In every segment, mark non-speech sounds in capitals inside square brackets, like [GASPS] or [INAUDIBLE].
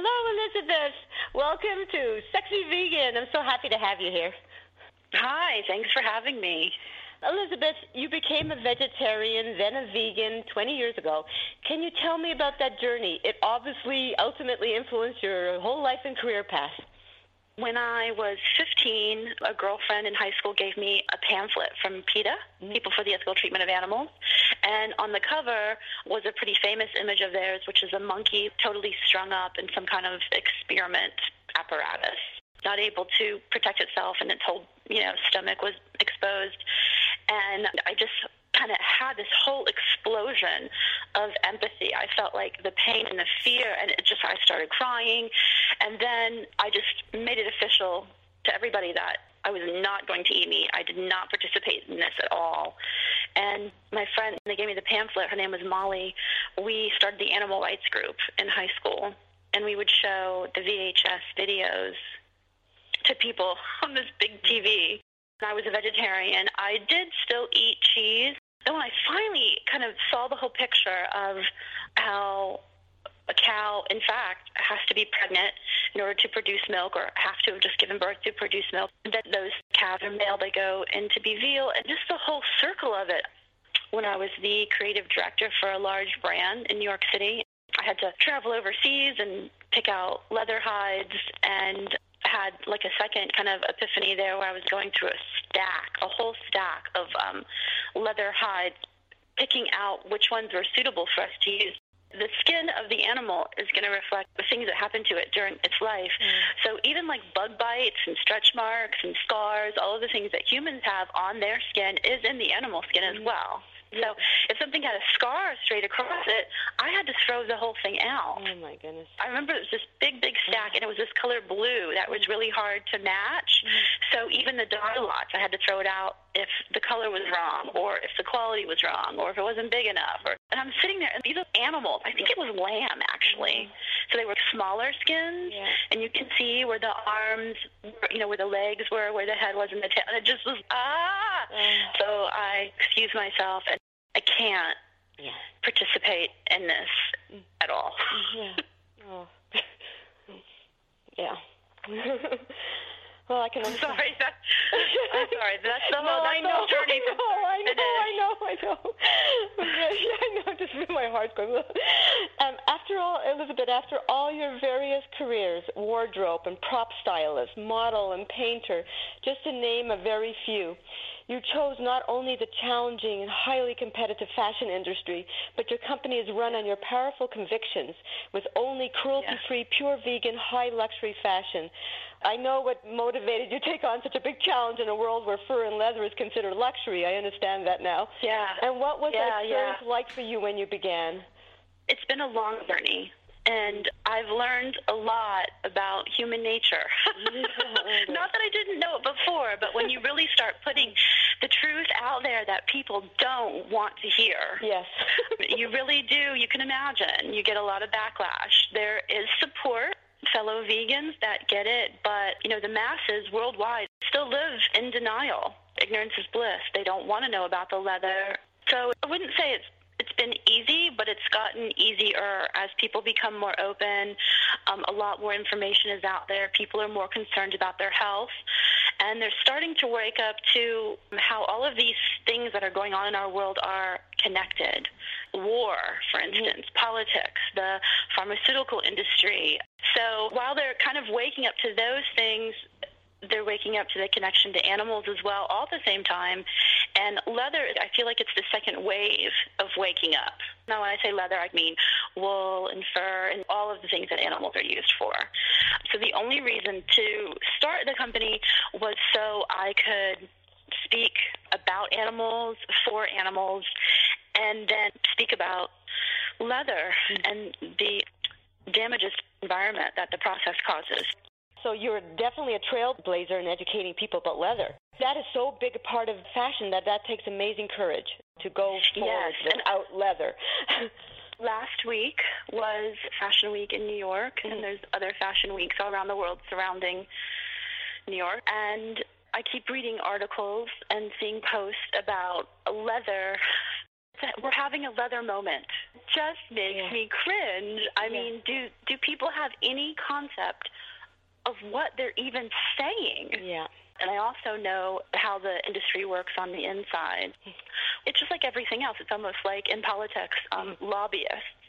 Hello, Elizabeth. Welcome to Sexy Vegan. I'm so happy to have you here. Hi, thanks for having me. Elizabeth, you became a vegetarian, then a vegan 20 years ago. Can you tell me about that journey? It obviously ultimately influenced your whole life and career path. When I was 15, a girlfriend in high school gave me a pamphlet from PETA, mm-hmm. People for the Ethical Treatment of Animals. And on the cover was a pretty famous image of theirs, which is a monkey totally strung up in some kind of experiment apparatus, not able to protect itself, and its whole you know stomach was exposed. And I just kind of had this whole explosion of empathy. I felt like the pain and the fear, and it just I started crying, and then I just made it official to everybody that I was not going to eat meat. I did not participate in this at all. And my friend, they gave me the pamphlet. Her name was Molly. We started the animal rights group in high school, and we would show the VHS videos to people [LAUGHS] on this big TV. I was a vegetarian. I did still eat cheese. And when I finally kind of saw the whole picture of how a cow, in fact, has to be pregnant in order to produce milk or have to have just given birth to produce milk, that those calves are male, they go in to be veal, and just the whole circle of it. When I was the creative director for a large brand in New York City, I had to travel overseas and pick out leather hides and had like a second kind of epiphany there where I was going through a stack, a whole stack of um, leather hides, picking out which ones were suitable for us to use. The skin of the animal is going to reflect the things that happen to it during its life. Mm. So even like bug bites and stretch marks and scars, all of the things that humans have on their skin is in the animal skin mm. as well. So if something had a scar straight across it, I had to throw the whole thing out. Oh my goodness! I remember it was this big, big stack, and it was this color blue that was really hard to match. Mm-hmm. So even the dye lots, I had to throw it out if the color was wrong, or if the quality was wrong, or if it wasn't big enough. Or and I'm sitting there, and these are animals. I think it was lamb actually. Mm-hmm. So they were smaller skins, yeah. and you can see where the arms, you know, where the legs were, where the head was, and the tail. And it just was ah. Mm. So I excused myself and I can't yeah. participate in this at all. Yeah. [LAUGHS] Oh. yeah. [LAUGHS] well, I can. I'm sorry. That, I'm sorry. That's the [LAUGHS] no, whole. That's I know, journey. I know. I know. I know. I know. I know. Just my heart's going. Um, after all, Elizabeth, after all your various careers, wardrobe and prop stylist, model and painter, just to name a very few, you chose not only the challenging and highly competitive fashion industry, but your company is run on your powerful convictions with only cruelty free, yeah. pure vegan, high luxury fashion. I know what motivated you to take on such a big challenge in a world where fur and leather is considered luxury. I understand that now. Yeah. And what was yeah, that experience yeah. like for you when you began? It's been a long journey and I've learned a lot about human nature. [LAUGHS] Mm-hmm. Not that I didn't know it before, but when you really start putting the truth out there that people don't want to hear, yes, [LAUGHS] you really do. You can imagine you get a lot of backlash. There is support fellow vegans that get it, but you know the masses worldwide still live in denial. Ignorance is bliss. They don't want to know about the leather. So I wouldn't say it's it's been easy, but it's gotten easier as people become more open. Um, a lot more information is out there. People are more concerned about their health. And they're starting to wake up to how all of these things that are going on in our world are connected. War, for instance, mm-hmm. politics, the pharmaceutical industry. So while they're kind of waking up to those things, they're waking up to the connection to animals as well, all at the same time. And leather, I feel like it's the second wave of waking up. Now, when I say leather, I mean wool and fur and all of the things that animals are used for. So the only reason to start the company was so I could speak about animals, for animals, and then speak about leather and the damages to the environment that the process causes. So you're definitely a trailblazer in educating people about leather. That is so big a part of fashion that that takes amazing courage to go forward yes. without leather. [LAUGHS] Last week was Fashion Week in New York, mm-hmm. and there's other fashion weeks all around the world surrounding New York. And I keep reading articles and seeing posts about leather. We're having a leather moment just makes Yeah. me cringe. I Yeah. mean, do do people have any concept of what they're even saying? Yeah. And I also know how the industry works on the inside. It's just like everything else. It's almost like in politics, um, lobbyists.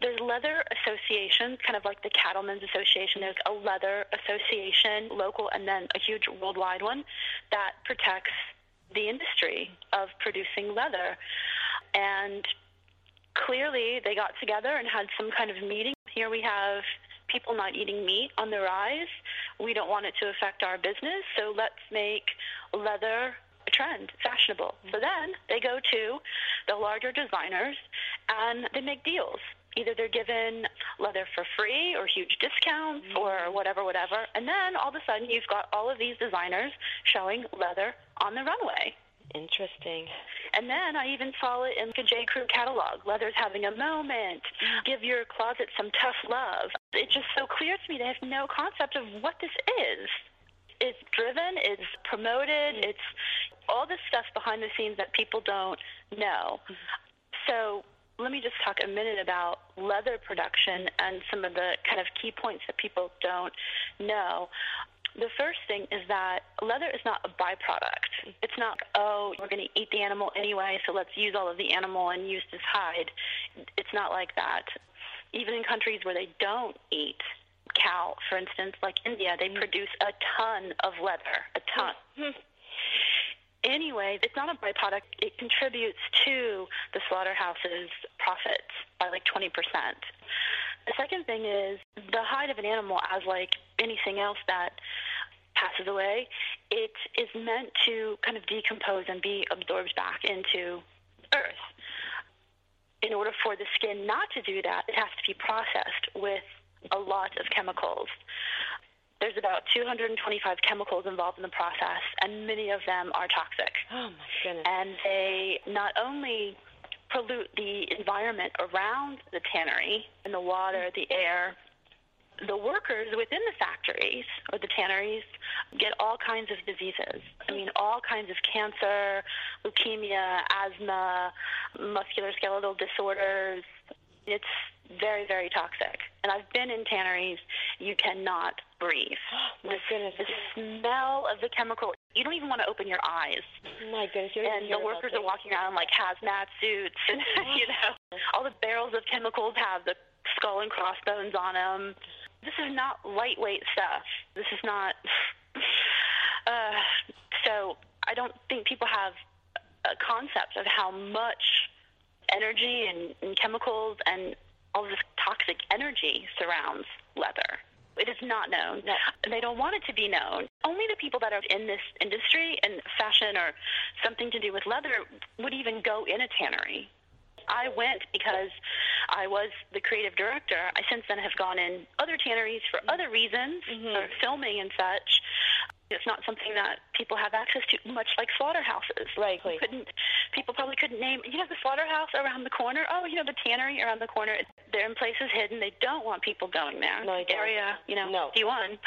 There's leather associations, kind of like the Cattlemen's Association. There's a leather association, local, and then a huge worldwide one that protects the industry of producing leather. And clearly, they got together and had some kind of meeting. Here we have people not eating meat on the rise. We don't want it to affect our business, so let's make leather a trend, fashionable. So then they go to the larger designers and they make deals. Either they're given leather for free or huge discounts mm-hmm. or whatever, whatever. And then all of a sudden you've got all of these designers showing leather on the runway. Interesting. And then I even saw it in the J. Crew catalog. Leather's having a moment. Mm. Give your closet some tough love. It's just so clear to me they have no concept of what this is. It's driven, it's promoted, mm-hmm. it's all this stuff behind the scenes that people don't know. Mm-hmm. So let me just talk a minute about leather production and some of the kind of key points that people don't know. The first thing is that leather is not a byproduct. Mm-hmm. It's not, oh, we're going to eat the animal anyway, so let's use all of the animal and use this hide. It's not like that. Even in countries where they don't eat cow, for instance, like India, they mm-hmm. produce a ton of leather, a ton. Mm-hmm. Anyway, it's not a byproduct. It contributes to the slaughterhouse's profits by like 20%. The second thing is the hide of an animal, as like anything else that passes away, it is meant to kind of decompose and be absorbed back into earth. In order for the skin not to do that, it has to be processed with a lot of chemicals. There's about 225 chemicals involved in the process, and many of them are toxic. [GASPS] Oh my goodness. And they not only pollute the environment around the tannery and the water, the air, the workers within the factories or the tanneries get all kinds of diseases. I mean, all kinds of cancer, leukemia, asthma, musculoskeletal disorders. It's very, very toxic. And I've been in tanneries. You cannot breathe. [GASPS] my goodness. The smell of the chemical, you don't even want to open your eyes. My goodness. And the workers are walking around like hazmat suits, and [LAUGHS] you know, [LAUGHS] all the barrels of chemicals have the skull and crossbones on them. This is not lightweight stuff. This is not. [SIGHS] Uh, so I don't think people have a concept of how much energy and, and chemicals and all this toxic energy surrounds leather. It is not known. They don't want it to be known. Only the people that are in this industry and fashion or something to do with leather would even go in a tannery. I went because I was the creative director. I since then have gone in other tanneries for mm-hmm. other reasons, mm-hmm. for filming and such. It's not something that people have access to, much like slaughterhouses. Right. You couldn't people probably couldn't name you know the slaughterhouse around the corner? Oh you know the tannery around the corner. They're in places hidden. They don't want people going there. No, area you know No. d1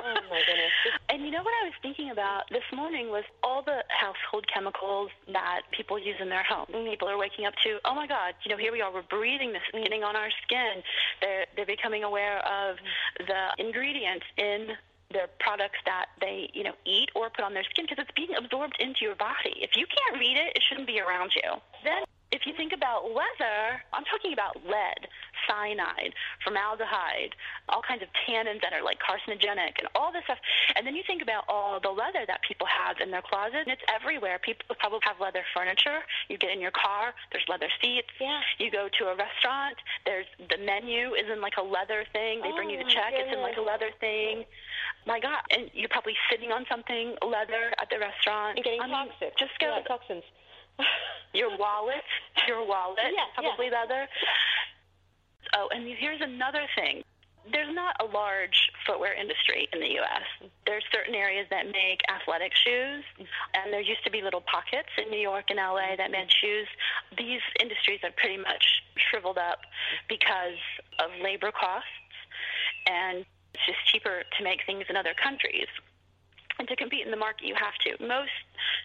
Oh my goodness. [LAUGHS] and you know what i was thinking about this morning was all the household chemicals that people use in their homes. Mm-hmm. People are waking up to oh my god you know here we are. We're breathing this it's getting on our skin. They're they're becoming aware of mm-hmm. the ingredients in their products that they, you know, eat or put on their skin because it's being absorbed into your body. If you can't read it, it shouldn't be around you. Then if you think about leather, I'm talking about lead, cyanide, formaldehyde, all kinds of tannins that are like carcinogenic and all this stuff. And then you think about all the leather that people have in their closet, and it's everywhere. People probably have leather furniture. You get in your car, there's leather seats. Yeah. You go to a restaurant, there's the menu is in like a leather thing. They bring Oh you the my check, it's in like a leather thing. My God, and you're probably sitting on something leather at the restaurant. And getting I mean, toxic. Just go Yeah, toxins. your wallet, your wallet, [LAUGHS] Yeah, probably leather. Oh, and here's another thing. There's not a large footwear industry in the U.S. There's certain areas that make athletic shoes, and there used to be little pockets in New York and L.A. that made shoes. These industries are pretty much shriveled up because of labor costs, and it's just cheaper to make things in other countries. And to compete in the market, you have to. Most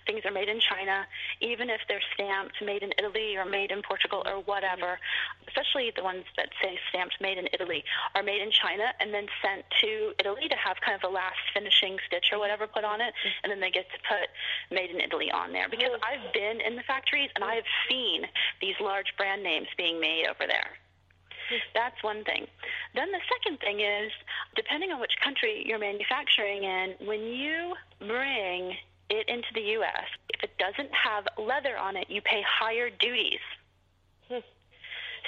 things are made in China, even if they're stamped made in Italy or made in Portugal or whatever, especially the ones that say stamped made in Italy, are made in China and then sent to Italy to have kind of the last finishing stitch or whatever put on it, and then they get to put made in Italy on there. Because oh. I've been in the factories and I have seen these large brand names being made over there. That's one thing. Then the second thing is, depending on which country you're manufacturing in, when you bring it into the U.S., if it doesn't have leather on it, you pay higher duties. Hmm.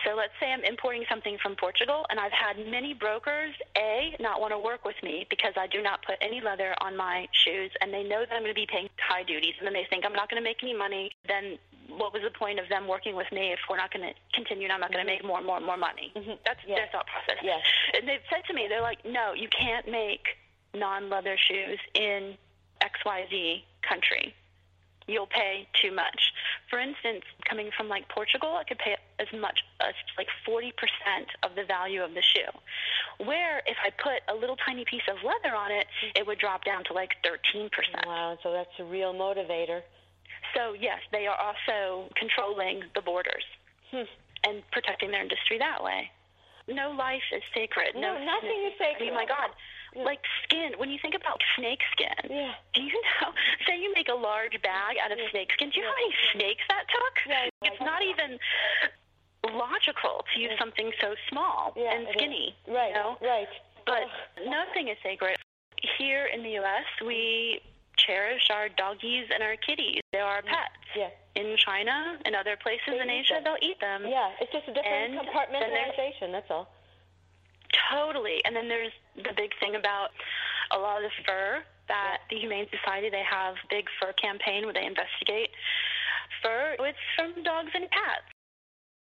So let's say I'm importing something from Portugal, and I've had many brokers, A, not want to work with me because I do not put any leather on my shoes, and they know that I'm going to be paying high duties, and then they think I'm not going to make any money. Then what was the point of them working with me if we're not going to continue and I'm not going to make more and more and more money? Mm-hmm. That's yes. their thought process. Yes. And they've said to me, they're like, no, you can't make non-leather shoes in XYZ country. You'll pay too much. For instance, coming from like Portugal, I could pay as much as like 40% of the value of the shoe. Where if I put a little tiny piece of leather on it, it would drop down to like 13%. Wow, so that's a real motivator. So, yes, they are also controlling the borders hmm. and protecting their industry that way. No life is sacred. No, no nothing is sacred. Oh my God. Like skin, when you think about snake skin, yeah. do you know? [LAUGHS] Say you make a large bag out of yeah. snake skin. Do you yeah. know how many snakes that took? Yeah, it's not even logical to use something so small and skinny. Right. You know? Right. But nothing is sacred. Here in the U.S., we cherish our doggies and our kitties. They're our mm. pets. Yeah. In China and other places they in Asia, they'll eat them. Yeah, it's just a different and compartmentalization. That's all. Totally. And then there's the big thing about a lot of the fur that the Humane Society they have big fur campaign where they investigate fur. It's from dogs and cats.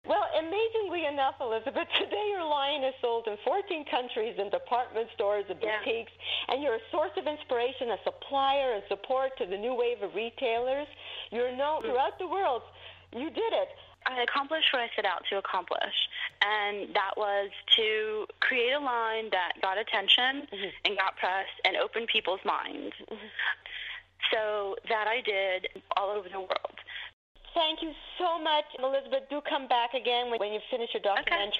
Well, amazingly enough, Elizabeth, [LAUGHS] today your line is sold in 14 countries in department stores and boutiques, yeah. and you're a source of inspiration, a supplier and support to the new wave of retailers. You're known mm-hmm. throughout the world. You did it. I accomplished what I set out to accomplish, and that was to create a line that got attention mm-hmm. and got press and opened people's minds. Mm-hmm. So that I did all over the world. Thank you so much, Elizabeth. Do come back again when you finish your documentary. Okay.